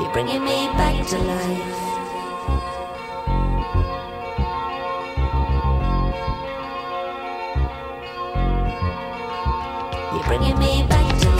You're bringing me back to life. You're bringing me back to